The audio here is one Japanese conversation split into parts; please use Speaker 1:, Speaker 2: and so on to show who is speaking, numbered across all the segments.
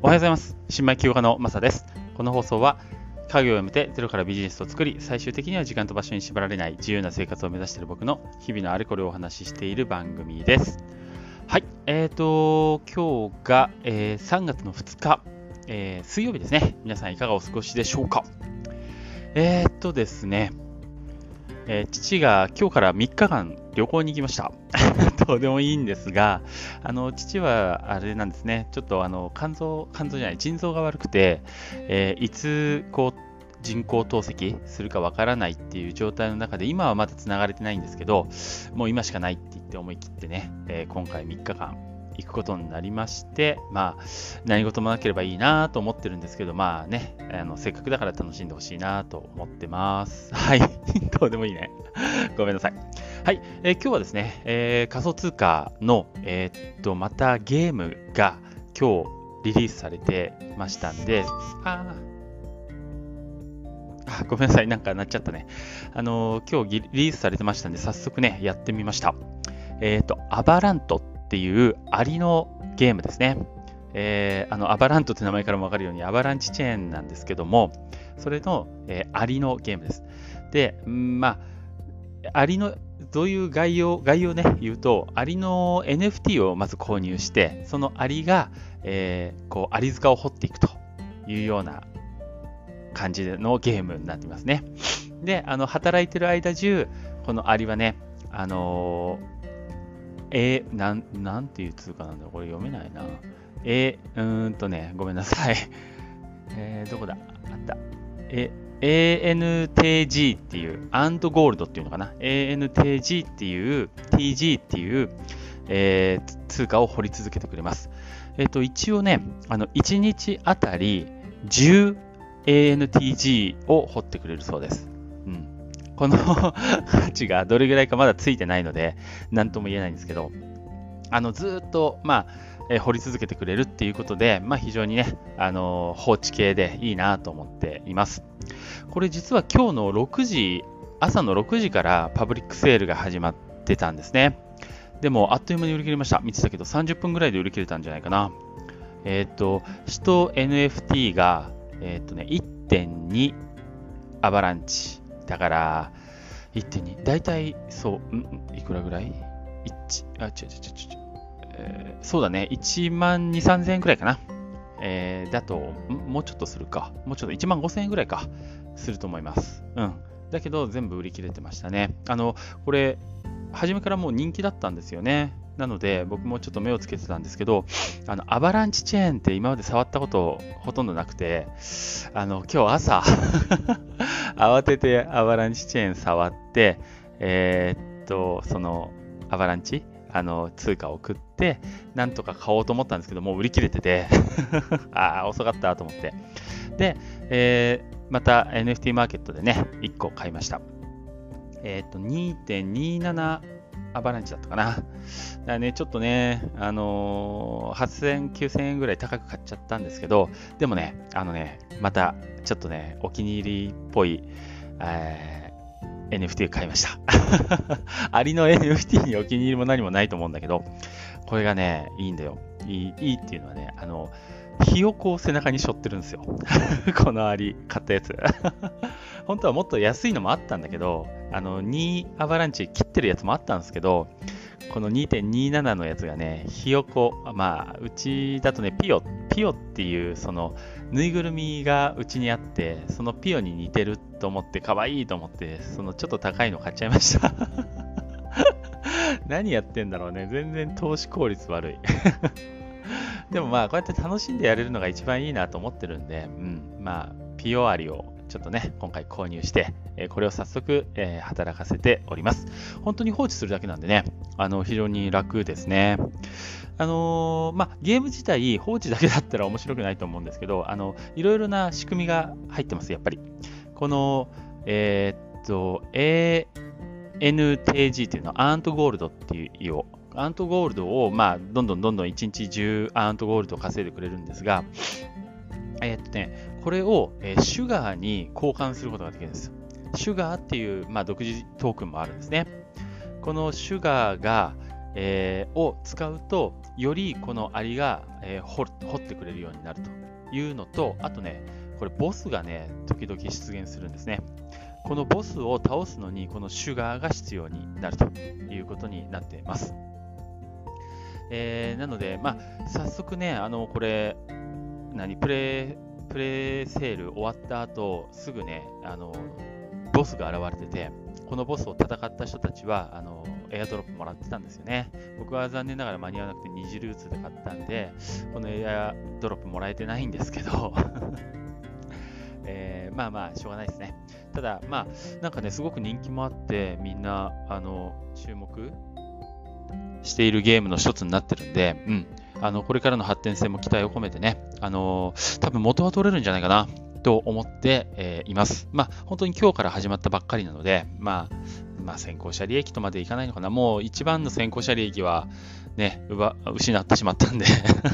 Speaker 1: おはようございます。新米企業家のマサです。この放送は、家業を辞めてゼロからビジネスを作り、最終的には時間と場所に縛られない自由な生活を目指している僕の日々のあれこれをお話ししている番組です。はい。え、ー、と、今日が、えー、3月の2日、えー、水曜日ですね。皆さんいかがお過ごしでしょうかえっ、とですね、えー、父が今日から3日間旅行に行きました。どうでもいいんですが、あの父はあれなんですね、ちょっとあの肝臓、肝臓じゃない、腎臓が悪くて、えー、いつこう人工透析するかわからないっていう状態の中で、今はまだつながれてないんですけど、もう今しかないって言って思い切ってね、えー、今回3日間行くことになりまして、まあ、何事もなければいいなと思ってるんですけど、まあね、あのせっかくだから楽しんでほしいなと思ってます。はい。どうでもいいね。ごめんなさい。はい。えー、今日はですね、えー、仮想通貨の、えー、っと、またゲームが今日リリースされてましたんで、ああ、ごめんなさい。なんかなっちゃったね。あのー、今日リリースされてましたんで、早速ね、やってみました。えっ、と、アバラントっていうアリのゲームですね。えー、あのアバラントって名前からもわかるようにアバランチチェーンなんですけども、それの、えー、アリのゲームです。で、まあ、アリのどういう概要、概要ね、言うと、アリの NFT をまず購入して、そのアリが、えー、こう、アリ塚を掘っていくというような感じのゲームになってますね。で、あの、働いてる間中、このアリはね、あのえー、なん、なんていう通貨なんだこれ読めないな。えー、うーんとね、ごめんなさい。えー、どこだ？あった。え、ANTG っていう、アンドゴールドっていうのかな。ANTG っていう、TG っていう、えー、通貨を掘り続けてくれます。えっ、ー、と、一応ね、あの、1日あたり10 ANTG を掘ってくれるそうです。この 価値がどれぐらいかまだついてないので、なんとも言えないんですけど、あの、ずっと、まあ、え掘り続けてくれるっていうことで、まあ、非常にね、あの放置系でいいなと思っています。これ実は今日の6時、朝の6時からパブリックセールが始まってたんですね。でも、あっという間に売り切れました。見てたけど、30分ぐらいで売り切れたんじゃないかな。えっ、ー、と、首都 NFT が、えっ、とね、1.2アバランチだから、1.2。大体、そう、んいくらぐらい ?1、あ、違う違う違う違う。えー、そうだね。1万2、3000円くらいかな。えー、だと、もうちょっとするか。もうちょっと1万5000円ぐらいか。すると思います。うん。だけど、全部売り切れてましたね。あの、これ、初めからもう人気だったんですよね。なので、僕もちょっと目をつけてたんですけど、あの、アバランチチェーンって今まで触ったことほとんどなくて、あの、今日朝 慌ててアバランチチェーン触って、えー、っと、その、アバランチあの、通貨を送って、なんとか買おうと思ったんですけど、もう売り切れてて ああ、遅かったと思って。で、えー、また NFT マーケットでね、1個買いました。えっ、と、2.27アバランチだったかな。だからね、ちょっとね、あのー、8000、9000円ぐらい高く買っちゃったんですけど、でもね、あのね、また、ちょっとね、お気に入りっぽい、えー、NFT 買いました。アリの NFT にお気に入りも何もないと思うんだけど、これがね、いいんだよ。いいいいっていうのはね、あの、ひよこを背中に背負ってるんですよ。このアリ、買ったやつ。本当はもっと安いのもあったんだけど、あの、2アバランチ切ってるやつもあったんですけど、この2.27のやつがね、ひよこ、まあ、うちだとね、ピオ、ピオっていう、その、ぬいぐるみがうちにあって、そのピオに似てると思って、可愛いと思って、そのちょっと高いの買っちゃいました 何やってんだろうね。全然投資効率悪い でもまあ、こうやって楽しんでやれるのが一番いいなと思ってるんで、うん、まあ、ピオアリをちょっとね、今回購入して、えこれを早速、え働かせております。本当に放置するだけなんでね、あの非常に楽ですね。あのー、まあ、ゲーム自体放置だけだったら面白くないと思うんですけど、あのいろいろな仕組みが入ってます、やっぱり。この、えー、っと、ANTG っていうのは、アーントゴールドっていう、アントゴールドを、まあ、どんどんどんどん1日10アントゴールドを稼いでくれるんですが、え、っとね、これを、えー、シュガーに交換することができるんです。シュガーっていう、まあ、独自トークンもあるんですね。このシュガーが、えー、を使うと、よりこのアリが、えー、掘ってくれるようになるというのと、あとね、これボスがね、時々出現するんですね。このボスを倒すのに、このシュガーが必要になるということになっています。えー、なので、まあ、早速ね、あの、これ、何、プレ、プレイセール終わった後、すぐね、あの、ボスが現れてて、このボスを戦った人たちは、あの、エアドロップもらってたんですよね。僕は残念ながら間に合わなくて二次ルーツで買ったんで、このエアドロップもらえてないんですけど えー、まあまあ、しょうがないですね。ただ、まあ、なんかね、すごく人気もあって、みんな、あの、注目しているゲームの一つになってるんで、うん。あの、これからの発展性も期待を込めてね、あの多分元は取れるんじゃないかな、と思って、えー、います。まあ、本当に今日から始まったばっかりなので、まあ、まあ、先行者利益とまでいかないのかな。もう一番の先行者利益は、ね、奪失ってしまったんで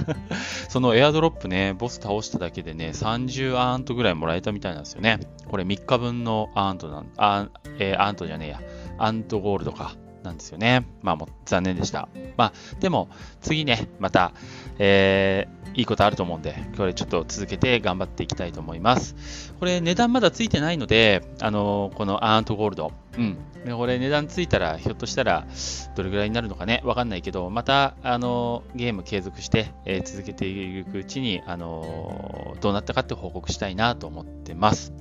Speaker 1: そのエアドロップね、ボス倒しただけでね、30アーントぐらいもらえたみたいなんですよね。これ3日分のアーントなん、あえー、アントじゃねえや、アントゴールドか。なんですよね。まあもう残念でした。まあでも次ね、また、えー、いいことあると思うんで、これちょっと続けて頑張っていきたいと思います。これ値段まだついてないので、あのー、このアーントゴールド。うん。これ値段ついたら、ひょっとしたらどれぐらいになるのかね、わかんないけど、また、あのー、ゲーム継続して、え続けていくうちに、あのどうなったかって報告したいなと思ってます。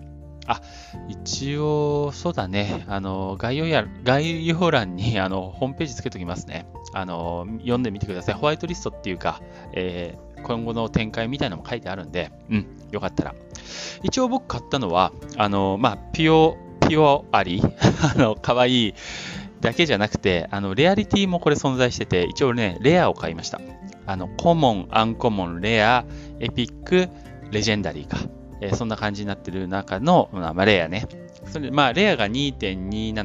Speaker 1: あ、一応、そうだね。あの、概要や、概要欄に、あの、ホームページつけときますね。あの、読んでみてください。ホワイトリストっていうか、えー、今後の展開みたいなのも書いてあるんで、うん、よかったら。一応僕買ったのは、あの、まあ、ピオ、ピオアリ あの、かわいいだけじゃなくて、あの、レアリティもこれ存在してて、一応ね、レアを買いました。あの、コモン、アンコモン、レア、エピック、レジェンダリーか。えー、そんな感じになってる中の、まあ、レアね。それまあ、レアが2.27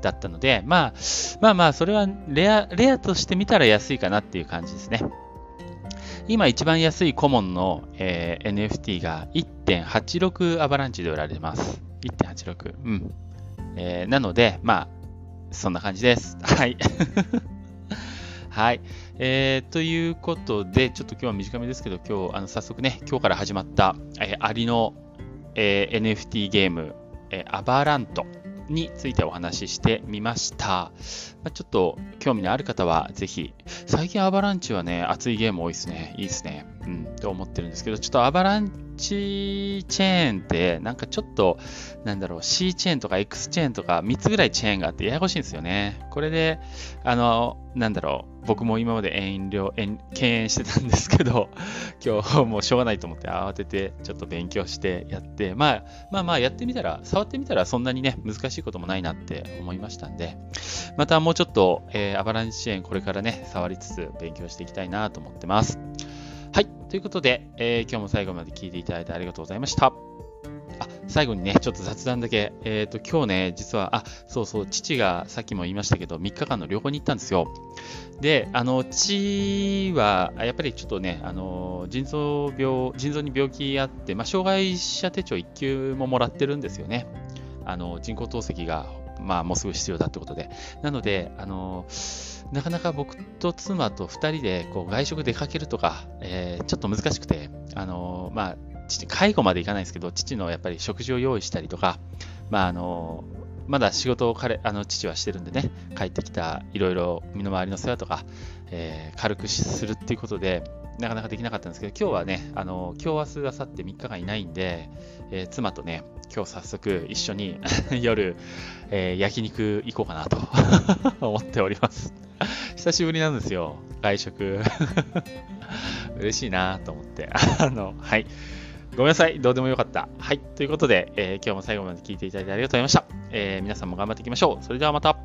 Speaker 1: だったので、まあ、まあまあ、それはレア、レアとして見たら安いかなっていう感じですね。今一番安いコモンの、えー、NFT が1.86アバランチで売られてます。1.86。うん。えー、なので、まあ、そんな感じです。はい。はい。えー、ということで、ちょっと今日は短めですけど、今日、あの早速ね、今日から始まった、えー、アリの、えー、NFT ゲーム、えー、アバラントについてお話ししてみました。まあ、ちょっと興味のある方はぜひ、最近アバランチはね、熱いゲーム多いですね。いいですね。うん、と思ってるんですけど、ちょっとアバランチチェーンって、なんかちょっと、なんだろう、C チェーンとか X チェーンとか3つぐらいチェーンがあってややこしいんですよね。これで、あの、なんだろう、僕も今まで遠慮、遠敬遠してたんですけど、今日もうしょうがないと思って慌ててちょっと勉強してやって、まあまあまあやってみたら、触ってみたらそんなにね、難しいこともないなって思いましたんで、またもうちょっと、えー、アバランチチェーンこれからね、触りつつ勉強していきたいなと思ってます。はい。ということで、えー、今日も最後まで聞いていただいてありがとうございました。あ、最後にね、ちょっと雑談だけ。えっ、ー、と、今日ね、実は、あ、そうそう、父がさっきも言いましたけど、3日間の旅行に行ったんですよ。で、あの、父は、やっぱりちょっとね、あの、腎臓病、腎臓に病気あって、まあ、障害者手帳1級ももらってるんですよね。あの、人工透析が、まあ、もうすぐ必要だってことで。なので、あの、なかなか僕と妻と2人でこう外食出かけるとか、えー、ちょっと難しくて、あの、まあ、父、介護までいかないですけど、父のやっぱり食事を用意したりとか、まあ、あの、まだ仕事を彼あの父はしてるんでね、帰ってきたいろいろ身の回りの世話とか、えー、軽くするっていうことで、なかなかできなかったんですけど、今日はね、あの今日、明日、明後日3日間いないんで、えー、妻とね、今日早速一緒に 夜、えー、焼肉行こうかなと 思っております久しぶりなんですよ、外食。嬉しいなと思って。あの、はい。ごめんなさい。どうでもよかった。はい。ということで、えー、今日も最後まで聞いていただいてありがとうございました。えー、皆さんも頑張っていきましょう。それではまた。